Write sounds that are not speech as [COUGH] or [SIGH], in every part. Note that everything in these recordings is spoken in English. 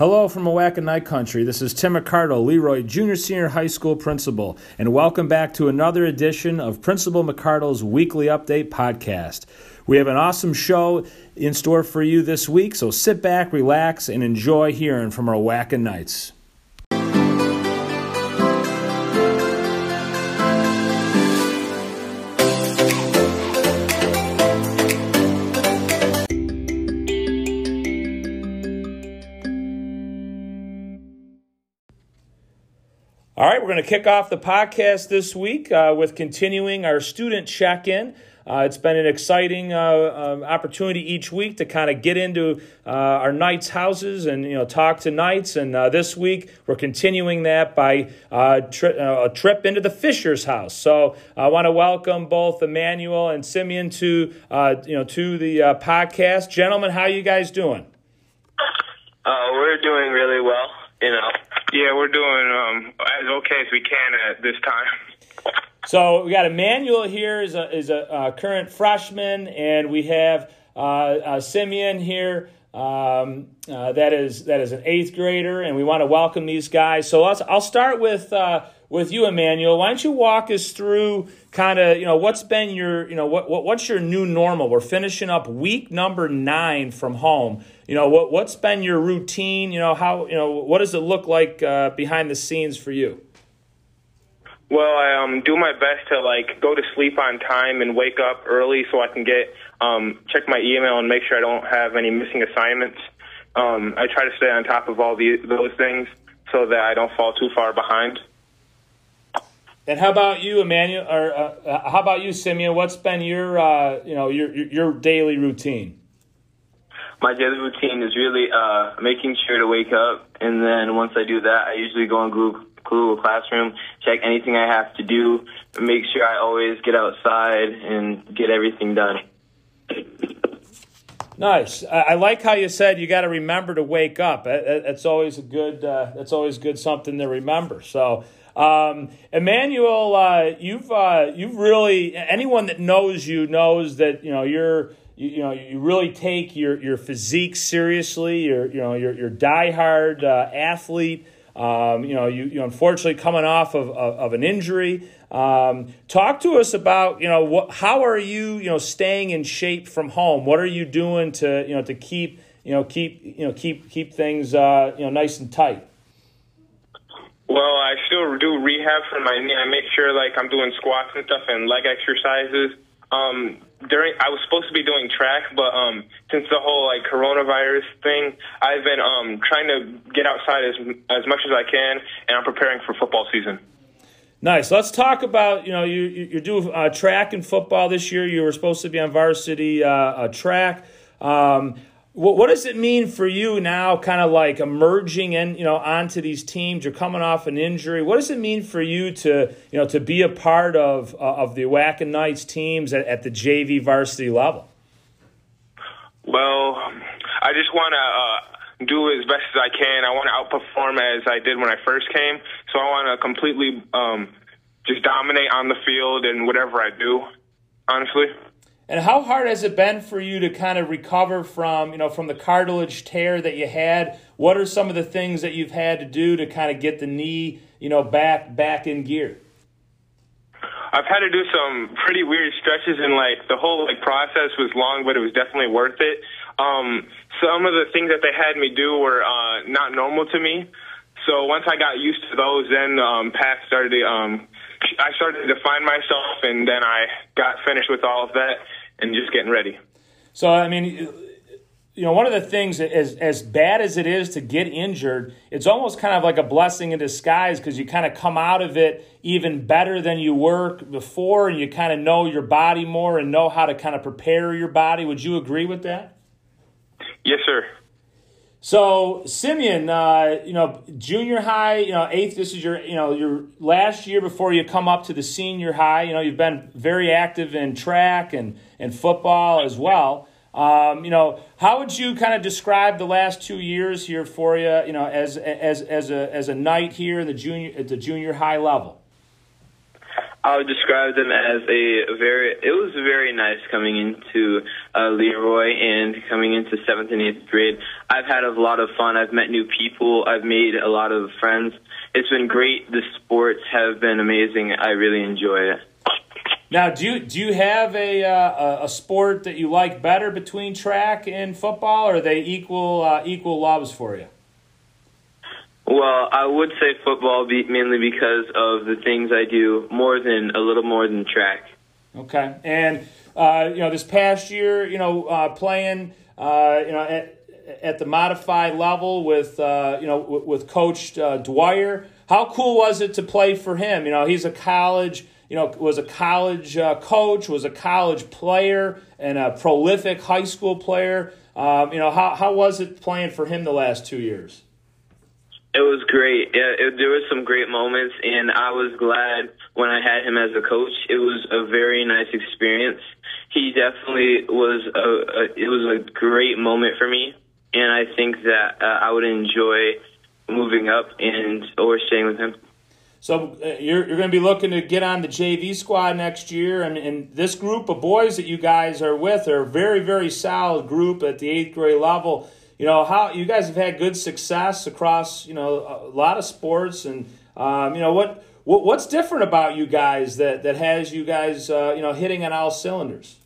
Hello from Knight Country. This is Tim McArdle, Leroy Junior Senior High School Principal, and welcome back to another edition of Principal McArdle's Weekly Update Podcast. We have an awesome show in store for you this week, so sit back, relax, and enjoy hearing from our Oatkan Knights. All right, we're going to kick off the podcast this week uh, with continuing our student check in. Uh, it's been an exciting uh, um, opportunity each week to kind of get into uh, our Knights' houses and you know talk to Knights. And uh, this week we're continuing that by uh, tri- a trip into the Fisher's house. So I want to welcome both Emmanuel and Simeon to you know to the podcast. Gentlemen, how you guys doing? we're doing really well. You know. Yeah, we're doing um, as okay as we can at this time. So we got Emmanuel here is a is a uh, current freshman, and we have uh, uh, Simeon here. Um, uh, that is that is an eighth grader, and we want to welcome these guys. So let's, I'll start with uh, with you, Emmanuel. Why don't you walk us through kind of you know what's been your you know what, what what's your new normal? We're finishing up week number nine from home. You know what what's been your routine? You know how you know what does it look like uh, behind the scenes for you? Well, I um, do my best to like go to sleep on time and wake up early so I can get um, check my email and make sure I don't have any missing assignments. Um, I try to stay on top of all the, those things so that I don't fall too far behind. And how about you, Emmanuel? Or uh, uh, how about you, Simeon? What's been your uh, you know your your daily routine? My daily routine is really uh, making sure to wake up, and then once I do that, I usually go on Google, Google Classroom, check anything I have to do, make sure I always get outside and get everything done. Nice. I like how you said you got to remember to wake up. That's always a good. Uh, that's always good something to remember. So um, Emmanuel, uh, you've uh, you've really anyone that knows you knows that you know you're you, you, know you really take your your physique seriously. You're you know you're you're diehard uh, athlete. Um, you know you, you unfortunately coming off of, of, of an injury. Um, talk to us about you know what, how are you you know staying in shape from home? What are you doing to you know to keep you know keep you know keep keep things uh, you know nice and tight? Well, I still do rehab for my knee. I make sure like I'm doing squats and stuff and leg exercises. Um, during I was supposed to be doing track, but um, since the whole like coronavirus thing, I've been um trying to get outside as as much as I can, and I'm preparing for football season. Nice. Let's talk about you know you you do uh, track and football this year. You were supposed to be on varsity uh, uh, track. Um, what, what does it mean for you now, kind of like emerging and you know onto these teams? You're coming off an injury. What does it mean for you to you know to be a part of uh, of the Oatkan Knights teams at, at, the JV varsity level? Well, I just want to uh, do as best as I can. I want to outperform as I did when I first came. So I want to completely um, just dominate on the field and whatever I do. Honestly. And how hard has it been for you to kind of recover from, you know, from the cartilage tear that you had? What are some of the things that you've had to do to kind of get the knee, you know, back back in gear? I've had to do some pretty weird stretches, and like the whole like process was long, but it was definitely worth it. Um, some of the things that they had me do were uh, not normal to me. So once I got used to those, then um, Pat started. Um, I started to find myself, and then I got finished with all of that and just getting ready. So I mean, you know, one of the things as as bad as it is to get injured, it's almost kind of like a blessing in disguise because you kind of come out of it even better than you were before, and you kind of know your body more and know how to kind of prepare your body. Would you agree with that? Yes, sir. So Simeon, uh, you know, junior high, you know, eighth. This is your, you know, your last year before you come up to the senior high. You know, you've been very active in track and and football as well. Um, you know, how would you kind of describe the last two years here for you? You know, as as as a as a knight here in the junior at the junior high level. I would describe them as a very. It was very nice coming into uh, Leroy and coming into seventh and eighth grade. I've had a lot of fun. I've met new people. I've made a lot of friends. It's been great. The sports have been amazing. I really enjoy it. Now, do you do you have a uh, a sport that you like better between track and football, or are they equal uh, equal loves for you? Well, I would say football be, mainly because of the things I do more than a little more than track. Okay, and uh, you know this past year, you know uh, playing, uh, you know at, at the modified level with uh, you know with, with Coach uh, Dwyer. How cool was it to play for him? You know he's a college, you know was a college uh, coach, was a college player, and a prolific high school player. Um, you know how how was it playing for him the last two years? It was great. Yeah, it, there was some great moments, and I was glad when I had him as a coach. It was a very nice experience. He definitely was a, a it was a great moment for me, and I think that uh, I would enjoy moving up and or staying with him. So uh, you're, you're going to be looking to get on the JV squad next year, and, and this group of boys that you guys are with are a very very solid group at the eighth grade level. You know how you guys have had good success across you know a lot of sports and um, you know what, what what's different about you guys that that has you guys uh, you know hitting on all cylinders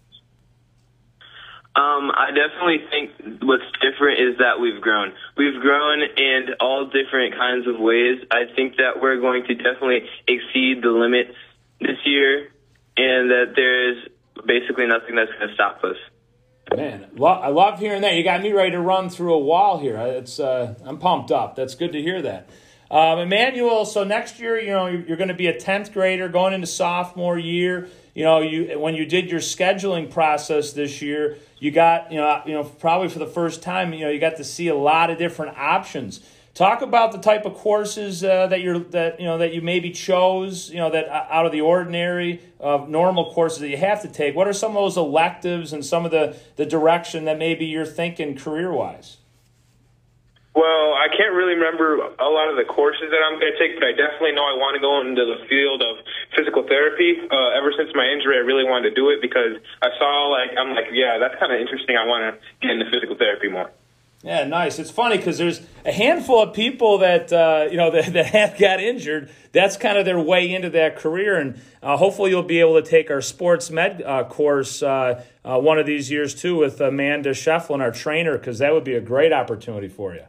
um, I definitely think what's different is that we've grown. We've grown in all different kinds of ways. I think that we're going to definitely exceed the limits this year, and that there's basically nothing that's going to stop us. Man, I love hearing that. You got me ready to run through a wall here. It's uh, I'm pumped up. That's good to hear that. Um, Emmanuel, so next year, you know, you're, you're going to be a tenth grader going into sophomore year. You know, you when you did your scheduling process this year, you got you know, you know, probably for the first time, you know, you got to see a lot of different options. Talk about the type of courses uh, that you're that you know that you maybe chose, you know, that uh, out of the ordinary of normal courses that you have to take. What are some of those electives and some of the the direction that maybe you're thinking career wise? Well, I can't really remember a lot of the courses that I'm going to take, but I definitely know I want to go into the field of physical therapy. Uh, ever since my injury, I really wanted to do it because I saw like I'm like, yeah, that's kind of interesting. I want to get into physical therapy more. Yeah, nice. It's funny because there's a handful of people that uh, you know [LAUGHS] that, that have got injured. That's kind of their way into that career, and uh, hopefully you'll be able to take our sports med uh, course uh, uh, one of these years too with Amanda Shefflin, our trainer, because that would be a great opportunity for you.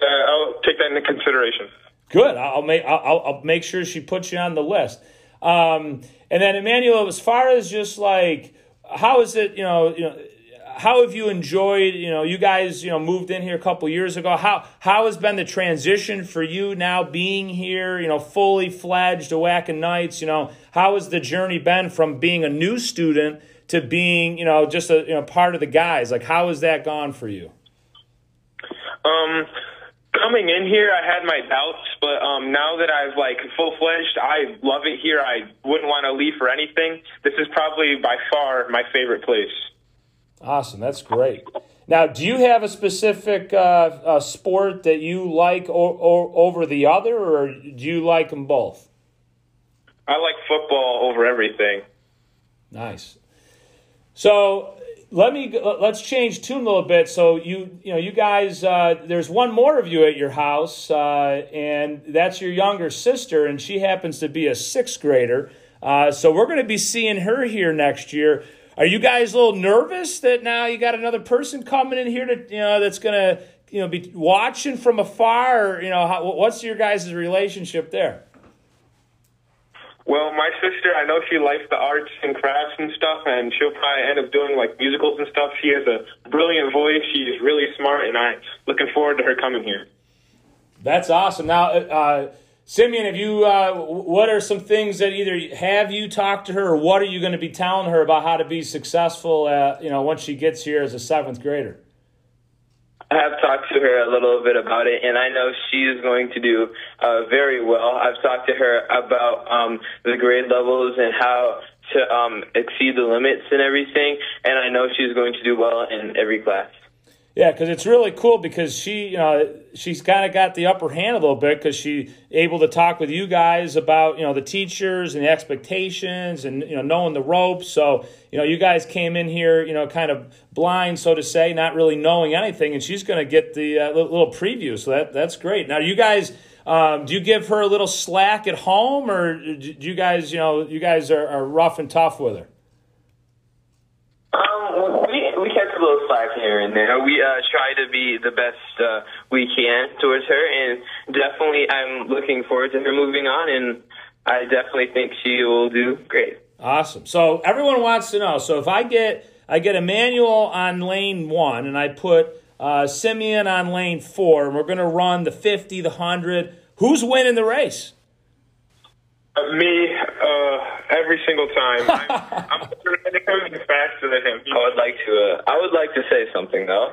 Uh, I'll take that into consideration. Good. I'll make I'll, I'll make sure she puts you on the list. Um, and then Emmanuel, as far as just like how is it, you know, you know how have you enjoyed? You know, you guys, you know, moved in here a couple years ago. How how has been the transition for you now being here? You know, fully fledged Oatkan Knights. You know, how has the journey been from being a new student to being, you know, just a you know part of the guys? Like, how has that gone for you? Um, coming in here, I had my doubts, but um, now that I've like full fledged, I love it here. I wouldn't want to leave for anything. This is probably by far my favorite place. Awesome. That's great. Now, do you have a specific uh, uh, sport that you like o- o- over the other, or do you like them both? I like football over everything. Nice. So let me let's change tune a little bit. So you you know you guys, uh, there's one more of you at your house, uh, and that's your younger sister, and she happens to be a sixth grader. Uh, so we're going to be seeing her here next year. Are you guys a little nervous that now you got another person coming in here to you know that's gonna you know be watching from afar? Or, you know, how, what's your guys' relationship there? Well, my sister, I know she likes the arts and crafts and stuff, and she'll probably end up doing like musicals and stuff. She has a brilliant voice. She's really smart, and I'm looking forward to her coming here. That's awesome. Now, uh, Simeon, have you? Uh, what are some things that either have you talked to her, or what are you going to be telling her about how to be successful? At, you know, once she gets here as a seventh grader. I have talked to her a little bit about it, and I know she is going to do uh, very well. I've talked to her about um, the grade levels and how to um, exceed the limits and everything, and I know she's going to do well in every class. Yeah, because it's really cool because she, you know, she's kind of got the upper hand a little bit because she able to talk with you guys about, you know, the teachers and the expectations and you know knowing the ropes. So you know, you guys came in here, you know, kind of blind, so to say, not really knowing anything, and she's going to get the uh, little preview. So that that's great. Now, you guys. Um, do you give her a little slack at home, or do you guys, you know, you guys are, are rough and tough with her? Um, we we catch a little slack here and there. We uh, try to be the best uh, we can towards her, and definitely, I'm looking forward to her moving on, and I definitely think she will do great. Awesome. So everyone wants to know. So if I get I get Emmanuel on lane one, and I put uh, Simeon on lane four, and we're going to run the fifty, the hundred. Who's winning the race? Uh, me, uh, every single time. I'm, [LAUGHS] I'm coming faster than him. I would like to. Uh, I would like to say something though.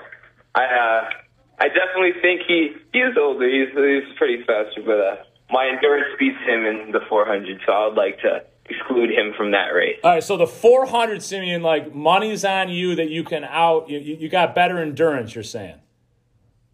I uh, I definitely think he he is older. He's he's pretty faster, but uh, my endurance beats him in the 400. So I would like to exclude him from that race. All right, so the 400, Simeon, like money's on you that you can out. You, you got better endurance. You're saying.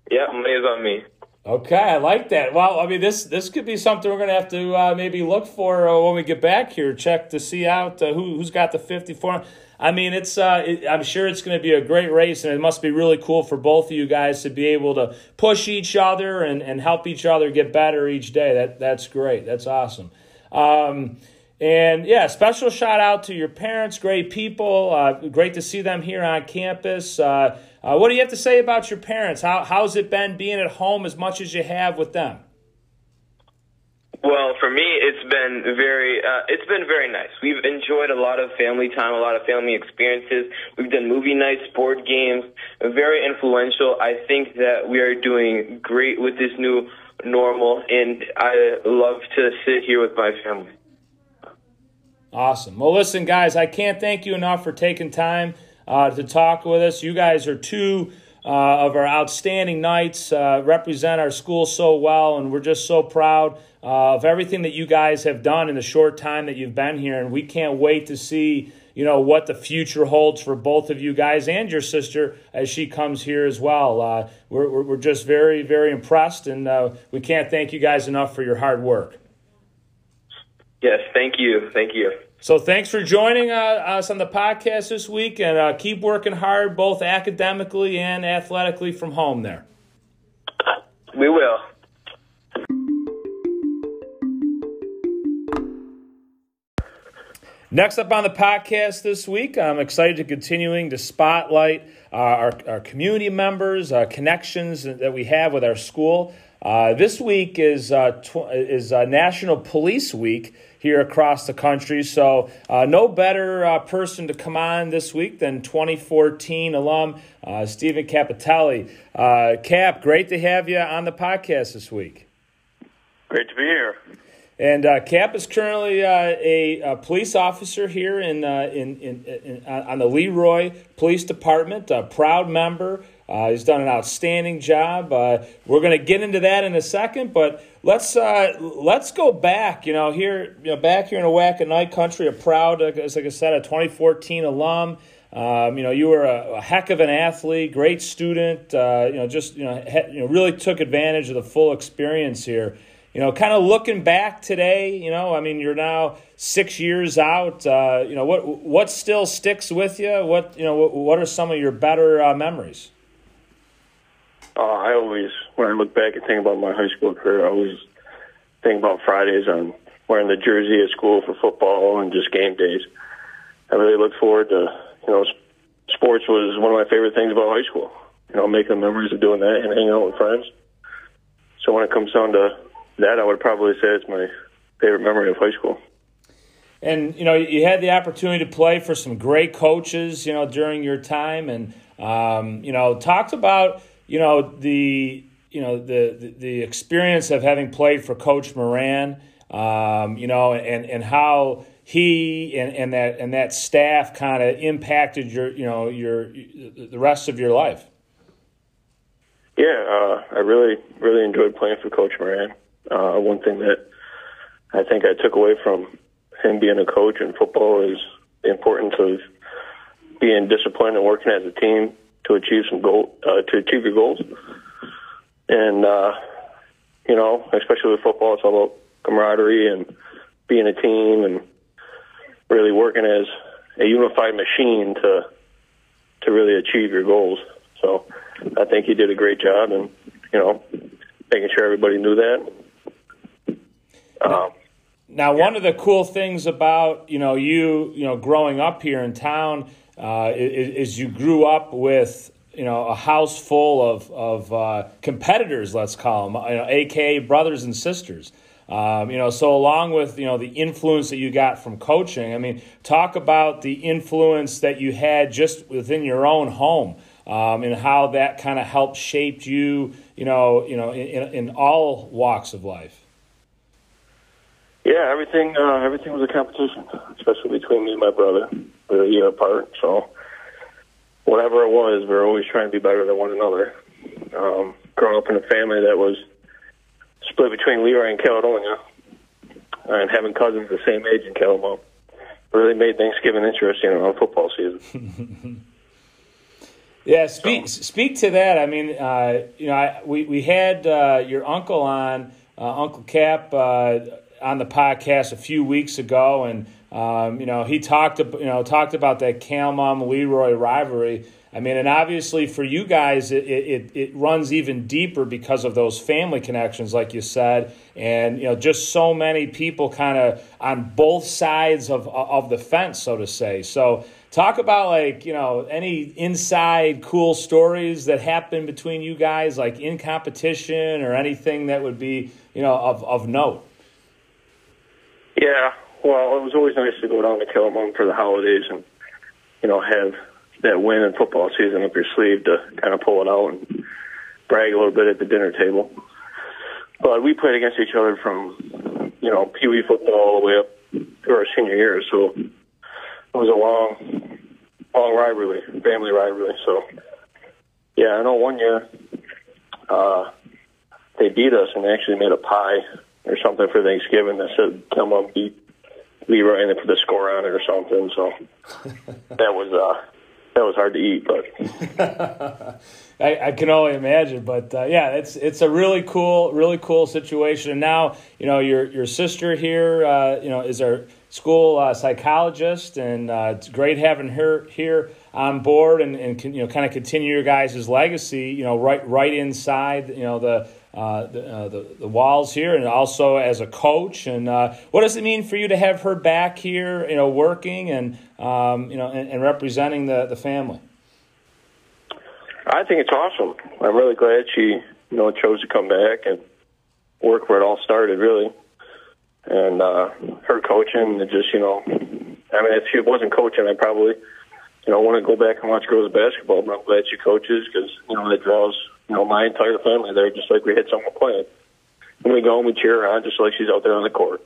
Yeah, money is on me. Okay, I like that. Well, I mean, this this could be something we're going to have to uh, maybe look for uh, when we get back here. Check to see out uh, who who's got the 54. I mean, it's uh, it, I'm sure it's going to be a great race, and it must be really cool for both of you guys to be able to push each other and, and help each other get better each day. That that's great. That's awesome. Um, and yeah, special shout out to your parents, great people. Uh, great to see them here on campus. Uh, uh, what do you have to say about your parents? How how's it been being at home as much as you have with them? Well, for me, it's been very, uh, it's been very nice. We've enjoyed a lot of family time, a lot of family experiences. We've done movie nights, board games, very influential. I think that we are doing great with this new normal, and I love to sit here with my family. Awesome. Well, listen, guys, I can't thank you enough for taking time uh, to talk with us. You guys are two uh, of our outstanding knights, uh, represent our school so well, and we're just so proud uh, of everything that you guys have done in the short time that you've been here. And we can't wait to see you know what the future holds for both of you guys and your sister as she comes here as well. Uh, we're, we're just very, very impressed, and uh, we can't thank you guys enough for your hard work. Yes, thank you. Thank you. So thanks for joining uh, us on the podcast this week, and uh, keep working hard, both academically and athletically from home. There, we will. Next up on the podcast this week, I'm excited to continuing to spotlight uh, our, our community members, uh, connections that we have with our school. Uh, this week is uh, tw- is uh, National Police Week here across the country. So, uh, no better uh, person to come on this week than 2014 alum uh, Stephen Cappotelli. Uh, Cap, great to have you on the podcast this week. Great to be here. And uh, Cap is currently uh, a, a, police officer here in, in, in, in, on the Leroy Police Department, a proud member. Uh, he's done an outstanding job. Uh, we're going to get into that in a second, but let's uh, let's go back. You know, here, you know, back here in a Oatkan Knight country, a proud, as like I said, a 2014 alum. Um, you know, you were a, a, heck of an athlete, great student. Uh, you know, just you know, you know, really took advantage of the full experience here. You know, kind of looking back today. You know, I mean, you're now six years out. Uh, you know, what what still sticks with you? What you know, what, what are some of your better uh, memories? Uh, I always, when I look back and think about my high school career, I always think about Fridays on wearing the jersey at school for football and just game days. I really look forward to, you know, sports was one of my favorite things about high school. You know, making memories of doing that and hanging out with friends. So when it comes down to that, I would probably say it's my favorite memory of high school. And you know, you had the opportunity to play for some great coaches, you know, during your time, and um, you know, talked about you know the you know the, the, the experience of having played for Coach Moran, um, you know, and and how he and, and that and that staff kind of impacted your you know your the rest of your life. Yeah, uh, I really really enjoyed playing for Coach Moran. Uh, one thing that I think I took away from him being a coach in football is the importance of being disciplined and working as a team to achieve some goal uh, to achieve your goals. And uh, you know, especially with football, it's all about camaraderie and being a team and really working as a unified machine to to really achieve your goals. So I think he did a great job, and you know, making sure everybody knew that. Um, now, one of the cool things about you know you you know growing up here in town uh, is, you grew up with you know a house full of of uh, competitors, let's call them, you know, aka brothers and sisters. Um, you know, so along with you know the influence that you got from coaching, I mean, talk about the influence that you had just within your own home, um, and how that kind of helped shape you, you know, you know, in, in all walks of life. Yeah, everything uh, everything was a competition, especially between me and my brother. A year apart, so whatever it was, we were always trying to be better than one another. Um, growing up in a family that was split between Leroy and Caledonia, and having cousins the same age in Cal-Mum really made Thanksgiving interesting on football season. [LAUGHS] yeah, speak speak to that. I mean, uh, you know, I, we we had uh, your uncle on, uh, Uncle Cap, uh, on the podcast a few weeks ago, and um, you know he talked you know talked about that Cal-Mum Leroy rivalry. I mean, and obviously for you guys, it, it, it runs even deeper because of those family connections, like you said, and you know, just so many people kind of on both sides of of the fence, so to say. So, talk about like you know any inside cool stories that happen between you guys, like in competition or anything that would be you know of of note. Yeah, well, it was always nice to go down to Cal-Mum for the holidays and you know have that win in football season up your sleeve to kind of pull it out and brag a little bit at the dinner table. But we played against each other from, you know, Pee Wee football all the way up to our senior year. So it was a long, long rivalry, family rivalry. So, yeah, I know one year uh, they beat us and they actually made a pie or something for Thanksgiving that said, come on, beat Leroy and they put the score on it or something. So that was, uh, that was hard to eat, but [LAUGHS] I, I, can only imagine. But uh, yeah, it's it's a really cool, really cool situation. And now you know your your sister here, uh, you know, is our school uh, psychologist, and uh, it's great having her here on board, and, and you know, kind of continue your guys' legacy. You know, right right inside, you know the uh, the, uh, the, the walls here, and also as a coach. And uh, what does it mean for you to have her back here, you know, working and um, you know and, and, representing the the family? I think it's awesome. I'm really glad she you know chose to come back and work where it all started, really. And uh, her coaching, and just you know, I mean, if she wasn't coaching, I probably you know want to go back and watch girls basketball. But I'm glad she coaches because you know it draws you know, my entire family there, just like we had someone playing. And we go and we cheer her on, just like she's out there on the court.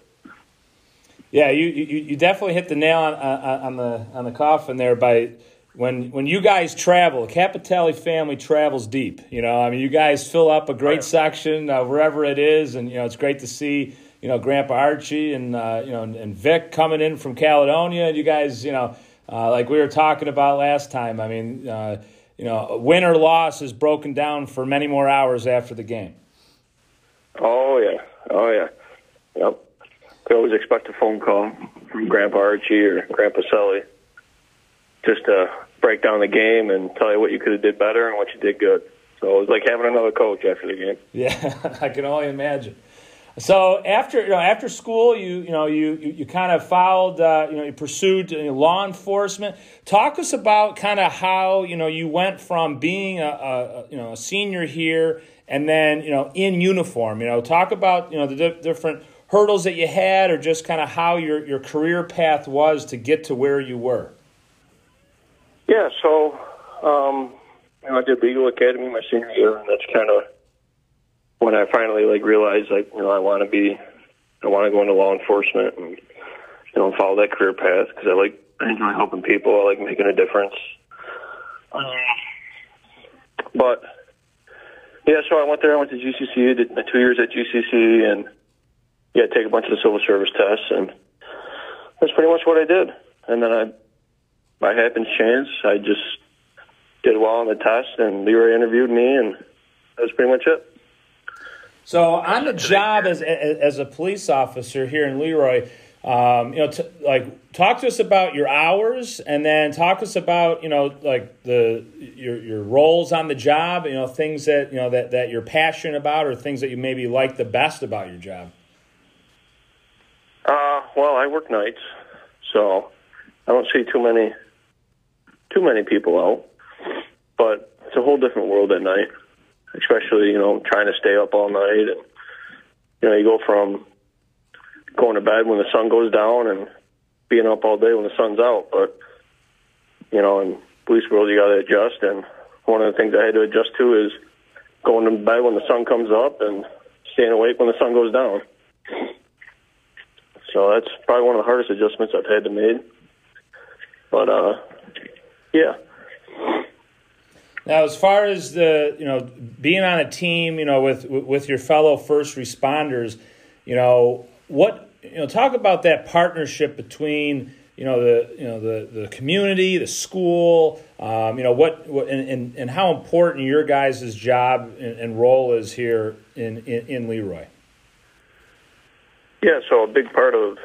Yeah, you, you, you definitely hit the nail on, on, on the on the coffin there by when when you guys travel, Cappotelli family travels deep. You know, I mean, you guys fill up a great section uh, wherever it is, and you know, it's great to see you know Grandpa Archie and uh, you know and Vic coming in from Caledonia. And you guys, you know, uh, like we were talking about last time. I mean, uh, you know, win or loss is broken down for many more hours after the game. Oh yeah, oh yeah, yep. Could always expect a phone call from Grandpa Archie or Grandpa Sully just to break down the game and tell you what you could have did better and what you did good. So it was like having another coach after the game. Yeah, [LAUGHS] I can only imagine. So after you know after school, you you know you you, you kind of followed uh, you know you pursued you know, law enforcement. Talk us about kind of how you know you went from being a, a, you know a senior here and then you know in uniform. You know talk about you know the di- different hurdles that you had or just kind of how your your career path was to get to where you were. Yeah, so um, you know I did legal academy my senior year, and that's kind of when I finally like realized like you know I want to be I want to go into law enforcement and you know follow that career path because I like I enjoy helping people I like making a difference. Um, but yeah, so I went there. I went to GCC, did two years at GCC, and yeah, take a bunch of the civil service tests, and that's pretty much what I did. And then I, by happen chance, I just did well on the test, and Leroy interviewed me, and that was pretty much it. So on the job as as a police officer here in Leroy, um, you know, t- like talk to us about your hours, and then talk to us about you know like the your your roles on the job. You know, things that you know that that you're passionate about, or things that you maybe like the best about your job. Uh, well, I work nights, so I don't see too many too many people out. But it's a whole different world at night, especially you know trying to stay up all night, and you know you go from going to bed when the sun goes down and being up all day when the sun's out. But you know, in police world, you got to adjust, and one of the things I had to adjust to is going to bed when the sun comes up and staying awake when the sun goes down. So that's probably one of the hardest adjustments I've had to make. But uh, yeah. Now, as far as the you know being on a team, you know with with your fellow first responders, you know what you know talk about that partnership between you know the you know the the community, the school, um, you know what, what and, and, and how important your guys' job and, and role is here in, in in Leroy. Yeah, so a big part of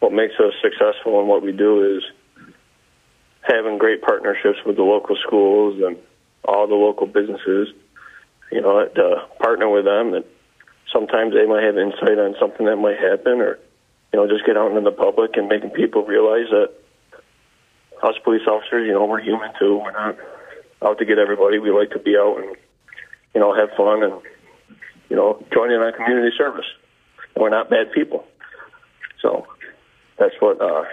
what makes us successful and what we do is having great partnerships with the local schools and all the local businesses. You know, to partner with them that sometimes they might have insight on something that might happen, or you know, just get out into the public and making people realize that us police officers, you know, we're human too. We're not out to get everybody. We like to be out and you know have fun and you know join in on community service. And we're not bad people. So that's what uh,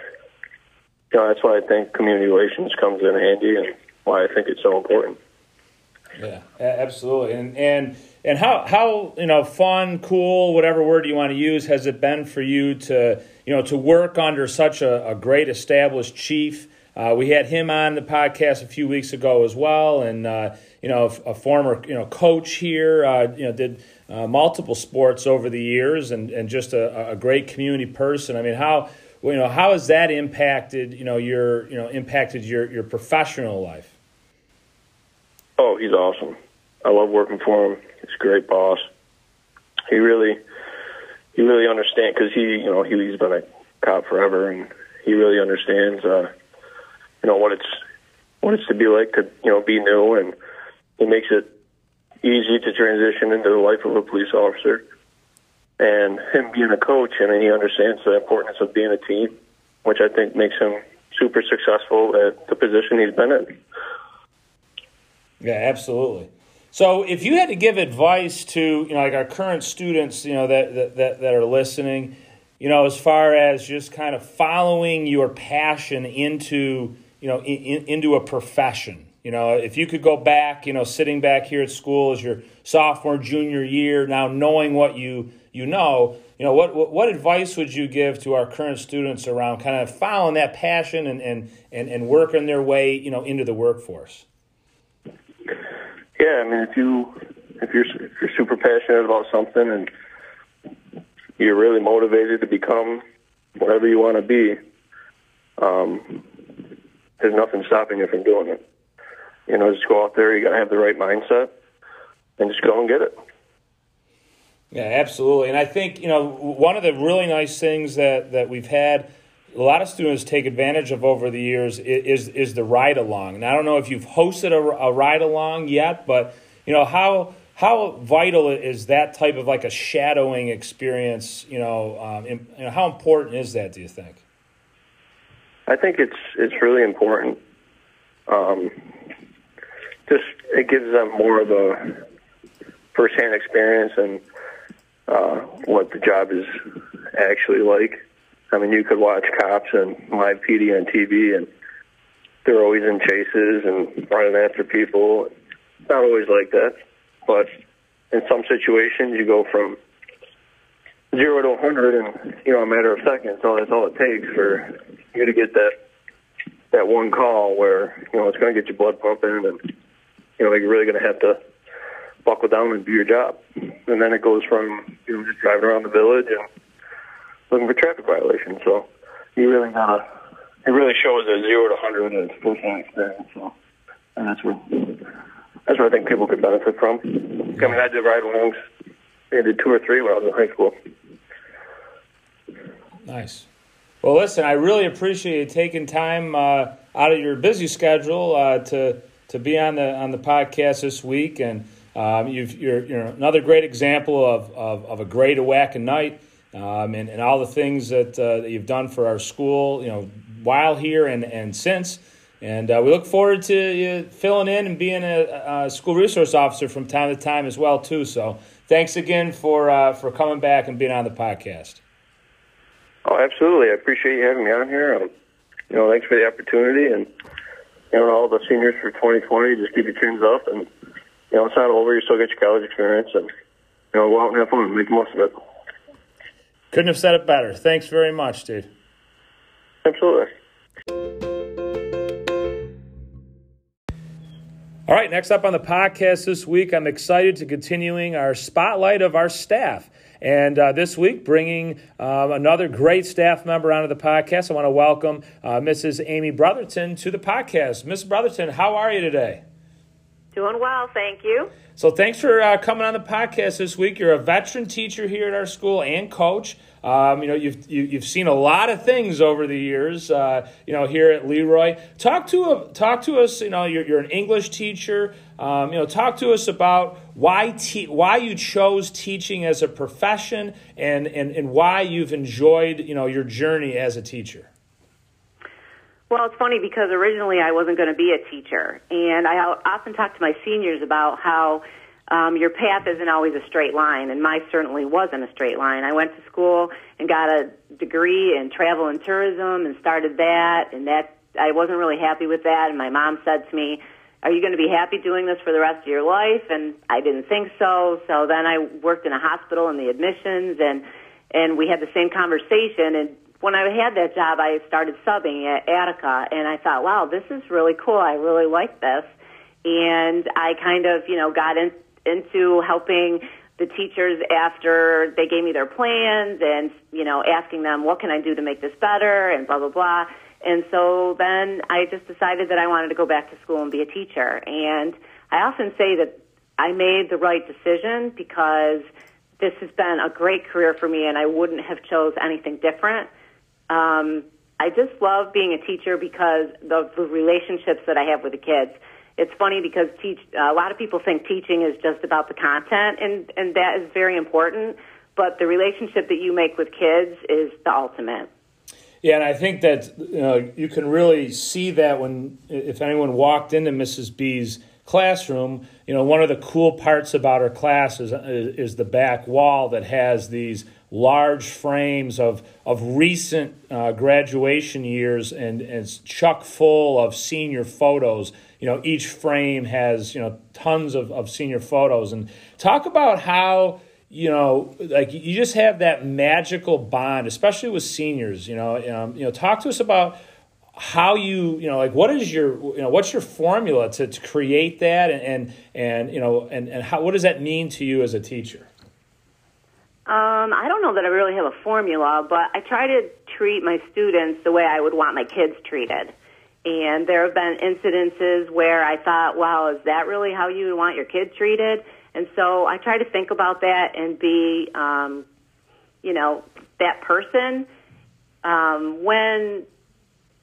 you know. That's why I think community relations comes in handy, and why I think it's so important. Yeah, absolutely. And and and how how you know fun, cool, whatever word you want to use, has it been for you to you know to work under such a, a great established chief? Uh, we had him on the podcast a few weeks ago as well, and uh, you know a, former you know coach here. Uh, you know did uh, multiple sports over the years, and and just a, a great community person. I mean how you know how has that impacted you know your you know impacted your your professional life? Oh, he's awesome. I love working for him. He's a great boss. He really, he really understands because he, you know, he, he's been a cop forever, and he really understands, uh, you know, what it's what it's to be like to, you know, be new, and he makes it easy to transition into the life of a police officer. And him being a coach, I mean, he understands the importance of being a team, which I think makes him super successful at the position he's been in. Yeah, absolutely. So, if you had to give advice to you know like our current students, you know that that that are listening, you know, as far as just kind of following your passion into you know in, into a profession, you know, if you could go back, you know, sitting back here at school as your sophomore junior year, now knowing what you you know, you know, what, what, what advice would you give to our current students around kind of following that passion and and and, and working their way, you know, into the workforce? Yeah, I mean, if you if you're if you're super passionate about something and you're really motivated to become whatever you want to be, um, there's nothing stopping you from doing it. You know, just go out there. You got to have the right mindset, and just go and get it. Yeah, absolutely. And I think you know one of the really nice things that that we've had a lot of students take advantage of over the years is is the ride along. And I don't know if you've hosted a, a ride along yet, but you know how how vital is that type of like a shadowing experience? You know, um, in, you know, how important is that? Do you think? I think it's it's really important. Um, just it gives them more of a firsthand experience and uh, what the job is actually like. I mean, you could watch cops and live PD on TV, and they're always in chases and running after people. Not always like that, but in some situations, you go from zero to 100 in you know a matter of seconds. So that's all it takes for you to get that that one call where you know it's going to get your blood pumping, and you know you're really going to have to buckle down and do your job. And then it goes from you know just driving around the village and looking for traffic violations. So you really gotta. It really shows a zero to hundred as full time experience. So and that's where that's where I think people could benefit from. I mean, I did ride-alongs. I did two or three when I was in high school. Nice. Well, listen, I really appreciate you taking time uh, out of your busy schedule uh, to to be on the on the podcast this week, and um, you've, you're, you're another great example of, of, of a great Oatkan Knight, um, and, and all the things that, uh, that you've done for our school, you know, while here and, and since. And uh, we look forward to you filling in and being a, a, school resource officer from time to time as well too. So thanks again for uh, for coming back and being on the podcast. Oh, absolutely! I appreciate you having me on here. Um, you know, thanks for the opportunity, and you know, all the seniors for 2020. Just keep your chins up, and you know, it's not over. You still get your college experience, and you know, go out and have fun and make the most of it. Couldn't have said it better. Thanks very much, dude. Absolutely. All right, next up on the podcast this week, I'm excited to continuing our spotlight of our staff. And uh, this week, bringing um, another great staff member onto the podcast, I want to welcome uh, Mrs. Amy Brotherton to the podcast. Miss Brotherton, how are you today? Doing well, thank you. So, thanks for uh, coming on the podcast this week. You're a veteran teacher here at our school and coach. Um, you know, you've you, have you have seen a lot of things over the years. Uh, you know, here at Leroy, talk to a, talk to us. You know, you're, you're an English teacher. Um, you know, talk to us about why te- why you chose teaching as a profession, and, and and why you've enjoyed you know your journey as a teacher. Well, it's funny because originally I wasn't going to be a teacher, and I often talk to my seniors about how um, your path isn't always a straight line, and mine certainly wasn't a straight line. I went to school and got a degree in travel and tourism and started that, and that I wasn't really happy with that. And my mom said to me, "Are you going to be happy doing this for the rest of your life?" And I didn't think so. So then I worked in a hospital in the admissions, and and we had the same conversation. And when I had that job, I started subbing at Attica, and I thought, "Wow, this is really cool. I really like this." And I kind of, you know, got in into helping the teachers after they gave me their plans and you know asking them what can I do to make this better and blah blah blah. And so then I just decided that I wanted to go back to school and be a teacher. And I often say that I made the right decision because this has been a great career for me and I wouldn't have chose anything different. Um, I just love being a teacher because of the relationships that I have with the kids. It's funny because teach a lot of people think teaching is just about the content and and that is very important but the relationship that you make with kids is the ultimate. Yeah and i think that you know you can really see that when if anyone walked into mrs b's classroom you know one of the cool parts about her class is, is the back wall that has these large frames of, of recent uh, graduation years and, and it's chuck full of senior photos. You know each frame has you know tons of, of senior photos. And talk about how you know like you just have that magical bond especially with seniors you know um, you know talk to us about how you you know like what is your you know what's your formula to, to create that? And, and and you know and and how what does that mean to you as a teacher um, I don't know that I really have a formula, but I try to treat my students the way I would want my kids treated. And there have been incidences where I thought, wow, is that really how you want your kid treated? And so I try to think about that and be, um, you know, that person. Um, when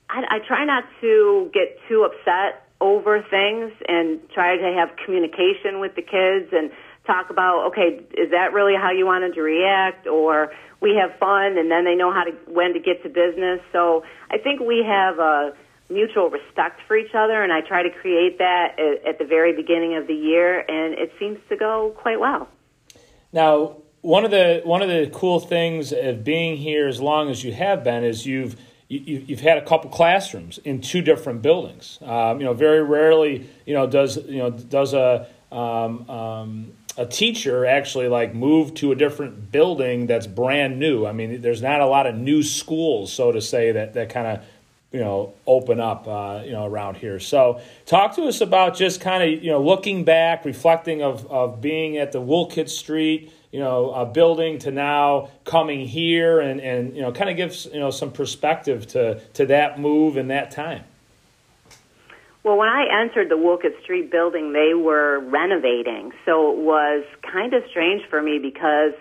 I, I try not to get too upset over things and try to have communication with the kids and talk about, okay, is that really how you wanted to react? Or we have fun and then they know how to, when to get to business. So I think we have a, mutual respect for each other, and I try to create that at, the very beginning of the year, and it seems to go quite well. Now, one of the one of the cool things of being here as long as you have been is you've you, you've had a couple classrooms in two different buildings. Um, you know, very rarely, you know, does you know does a um, um, a teacher actually like moved to a different building that's brand new. I mean, there's not a lot of new schools, so to say, that that kind of you know open up uh, you know around here so talk to us about just kind of you know looking back reflecting of, of being at the Wolcott street you know uh, building to now coming here and and you know kind of gives you know some perspective to to that move and that time Well, when I entered the Wolcott Street building, they were renovating. So it was kind of strange for me because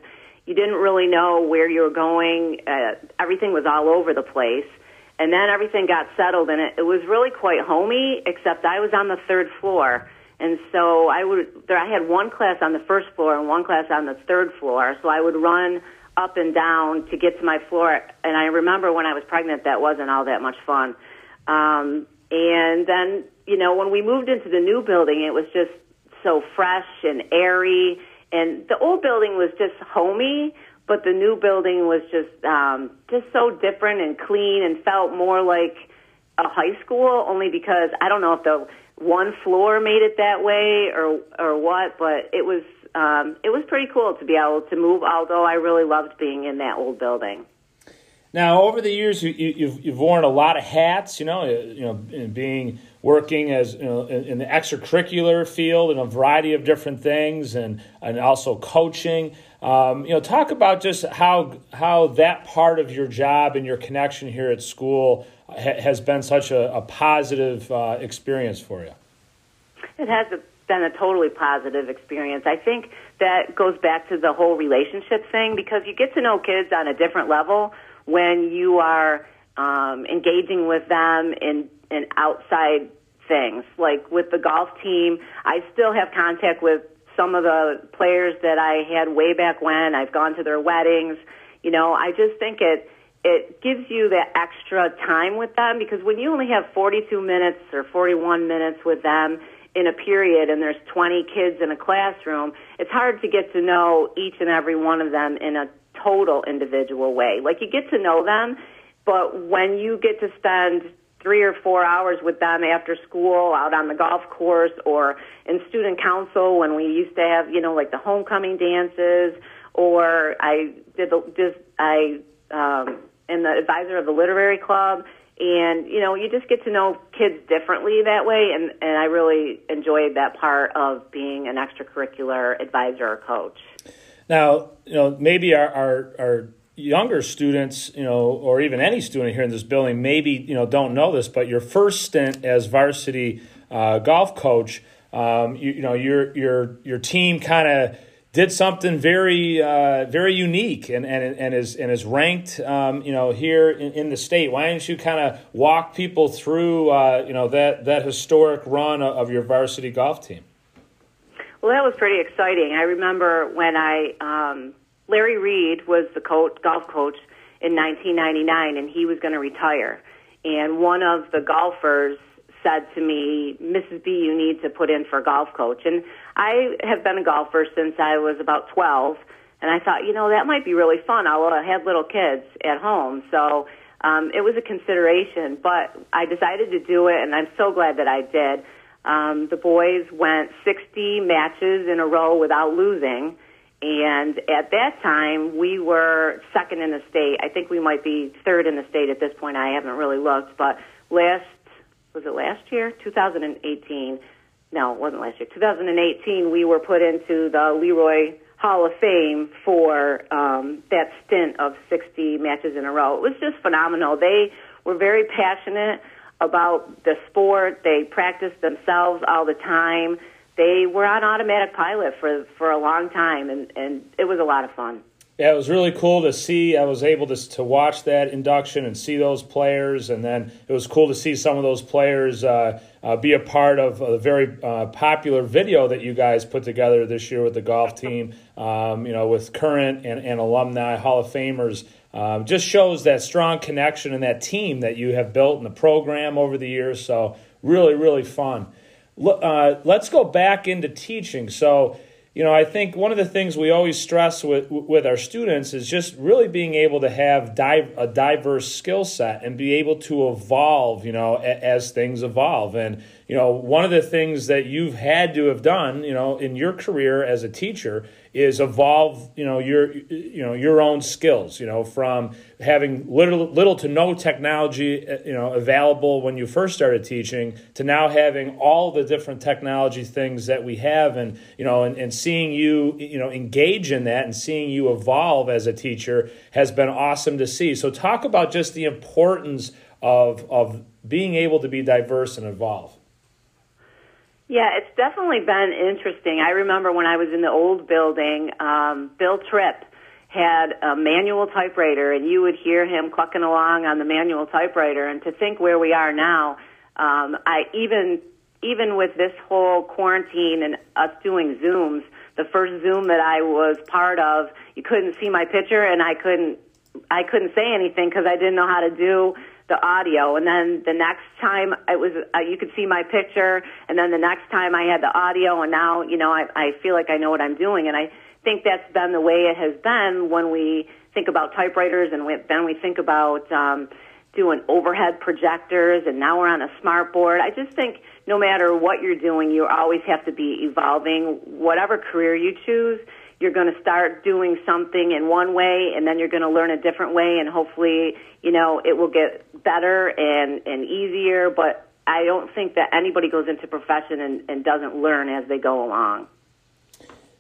you didn't really know where you were going. Uh, everything was all over the place. And then everything got settled and it, it was really quite homey, except I was on the third floor. And so I would, there, I had one class on the first floor and one class on the third floor. So I would run up and down to get to my floor. And I remember when I was pregnant, that wasn't all that much fun. Um, and then, you know, when we moved into the new building, it was just so fresh and airy. And the old building was just homey, but the new building was just um, just so different and clean and felt more like a high school. Only because I don't know if the one floor made it that way or or what, but it was um, it was pretty cool to be able to move. Although I really loved being in that old building. Now, over the years, you, have you've, you've worn a lot of hats. You know, uh, you know, being working as you know, in, the extracurricular field and a variety of different things, and and also coaching. Um, you know, talk about just how how that part of your job and your connection here at school ha- has been such a, a positive uh, experience for you. It has been a totally positive experience. I think that goes back to the whole relationship thing because you get to know kids on a different level when you are um, engaging with them in, in outside things. Like with the golf team, I still have contact with some of the players that I had way back when. I've gone to their weddings. You know, I just think it it gives you that extra time with them because when you only have 42 minutes or 41 minutes with them in a period and there's 20 kids in a classroom, it's hard to get to know each and every one of them in a total individual way. Like you get to know them, but when you get to spend three or four hours with them after school out on the golf course or in student council when we used to have, you know, like the homecoming dances. Or I did the, just, I, um, am the advisor of the literary club. And you know you just get to know kids differently that way. And and I really enjoyed that part of being an extracurricular advisor or coach. Now, you know, maybe our, our, our younger students, you know, or even any student here in this building, maybe you know don't know this, but your first stint as varsity uh, golf coach, um, you, you, know, your your your team kind of did something very uh, very unique and, and and is and is ranked, um, you know, here in, in, the state. Why don't you kind of walk people through, uh, you know, that that historic run of your varsity golf team? Well, that was pretty exciting. I remember when I um, Larry Reed was the coach, golf coach in 1999, and he was going to retire. And one of the golfers said to me, "Mrs. B, you need to put in for golf coach." And I have been a golfer since I was about 12, and I thought, you know, that might be really fun. I had little kids at home, so um, it was a consideration. But I decided to do it, and I'm so glad that I did. Um, the boys went 60 matches in a row without losing. And at that time, we were second in the state. I think we might be third in the state at this point. I haven't really looked, but last, was it last year? 2018. No, it wasn't last year. 2018, we were put into the Le Roy Hall of Fame for um, that stint of 60 matches in a row. It was just phenomenal. They were very passionate about the sport. They practiced themselves all the time. They were on automatic pilot for for a long time, and and it was a lot of fun. Yeah, it was really cool to see. I was able to to watch that induction and see those players, and then it was cool to see some of those players uh, uh, be a part of a very uh, popular video that you guys put together this year with the golf team. Um, you know, with current and, and alumni Hall of Famers um, just shows that strong connection and that team that you have built in the program over the years. So, really, really fun. Uh, let's go back into teaching. So, you know, I think one of the things we always stress with with our students is just really being able to have di- a diverse skill set and be able to evolve, you know, a- as things evolve. And you know, one of the things that you've had to have done, you know, in your career as a teacher is evolve you know your you know your own skills you know from having little little to no technology uh, you know available when you first started teaching to now having all the different technology things that we have and you know and, and seeing you you know engage in that and seeing you evolve as a teacher has been awesome to see. So talk about just the importance of of being able to be diverse and evolve Yeah, it's definitely been interesting. I remember when I was in the old building, um, Bill Tripp had a manual typewriter, and you would hear him clucking along on the manual typewriter. And to think where we are now, um, I even even with this whole quarantine and us doing Zooms, the first Zoom that I was part of, you couldn't see my picture, and I couldn't I couldn't say anything because I didn't know how to do the audio. And then the next time it was, uh, you could see my picture. And then the next time I had the audio. And now, you know, I, I feel like I know what I'm doing. And I think that's been the way it has been when we think about typewriters and we, then we think about, um, doing overhead projectors and now we're on a smart board. I just think no matter what you're doing, you always have to be evolving. Whatever career you choose, you're going to start doing something in one way and then you're going to learn a different way and hopefully, you know, it will get better and, and easier. But I don't think that anybody goes into profession and, and doesn't learn as they go along.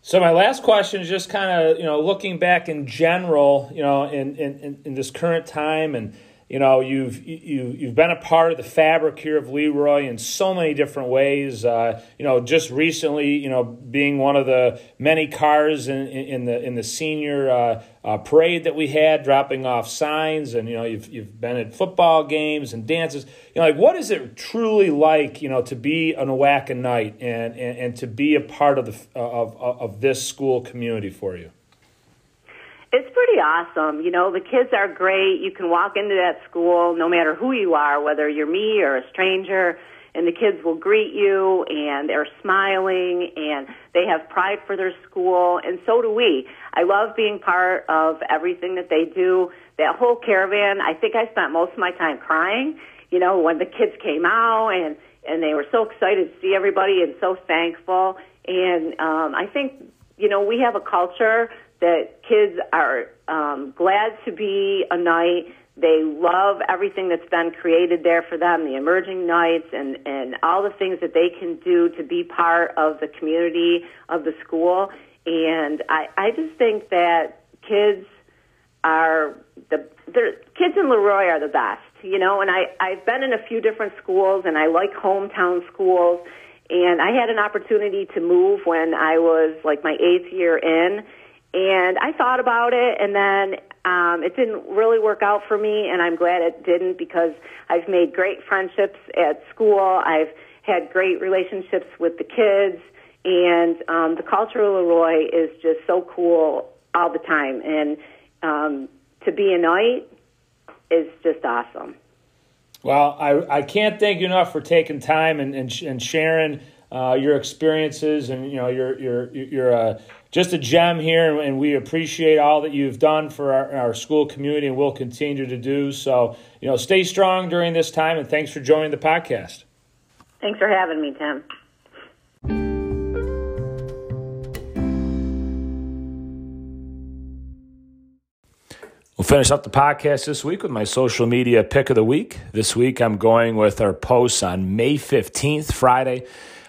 So my last question is just kind of, you know, looking back in general, you know, in, in, in this current time and, you know you've you you've been a part of the fabric here of Le Roy in so many different ways. Uh, you know, just recently, you know, being one of the many cars in, in the in the senior uh, uh, parade that we had, dropping off signs, and you know, you've you've been at football games and dances. You know, like what is it truly like, you know, to be an Oatkan Knight and, and and to be a part of the of of this school community for you? It's pretty awesome. You know, the kids are great. You can walk into that school no matter who you are, whether you're me or a stranger, and the kids will greet you and they're smiling and they have pride for their school and so do we. I love being part of everything that they do. That whole caravan, I think I spent most of my time crying, you know, when the kids came out and and they were so excited to see everybody and so thankful. And um I think you know, we have a culture that kids are um, glad to be a knight. They love everything that's been created there for them, the emerging knights and, and all the things that they can do to be part of the community of the school. And I, I just think that kids are the the kids in Le Roy are the best, you know. And I I've been in a few different schools, and I like hometown schools. And I had an opportunity to move when I was like my eighth year in, and I thought about it, and then um, it didn't really work out for me, and I'm glad it didn't because I've made great friendships at school. I've had great relationships with the kids, and um, the culture of Le Roy is just so cool all the time. And um, to be a knight is just awesome. Well, I, I can't thank you enough for taking time and, and, and sharing uh, your experiences, and you know you're you're you're uh, just a gem here, and we appreciate all that you've done for our, our school community, and will continue to do. So, you know, stay strong during this time, and thanks for joining the podcast. Thanks for having me, Tim. We'll finish up the podcast this week with my social media pick of the week. This week, I'm going with our posts on May 15th, Friday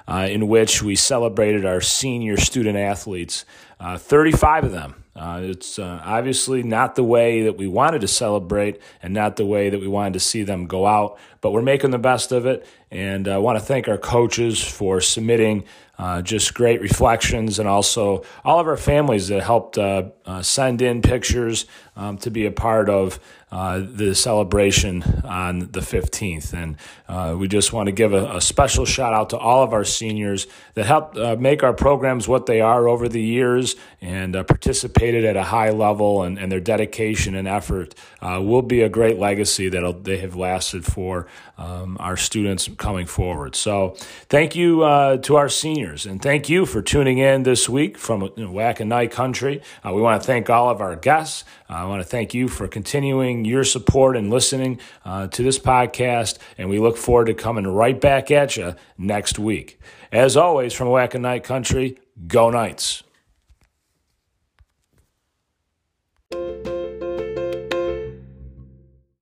uh, in which we celebrated our senior student athletes, uh, 35 of them. Uh, it's uh, obviously not the way that we wanted to celebrate and not the way that we wanted to see them go out, but we're making the best of it. And I want to thank our coaches for submitting uh, just great reflections and also all of our families that helped uh, uh, send in pictures um, to be a part of uh, the celebration on the 15th. And uh, we just want to give a, a, special shout out to all of our seniors that helped uh, make our programs what they are over the years and participated at a high level, and, and their dedication and effort will be a great legacy that they have lasted for um, our students coming forward. So thank you to our seniors. And thank you for tuning in this week from you know, Oatkan Knight Country. Uh, we want want to thank all of our guests. I want to thank you for continuing your support and listening uh, to this podcast. And we look forward to coming right back at you next week. As always, from Oatkan Knight Country, go Knights.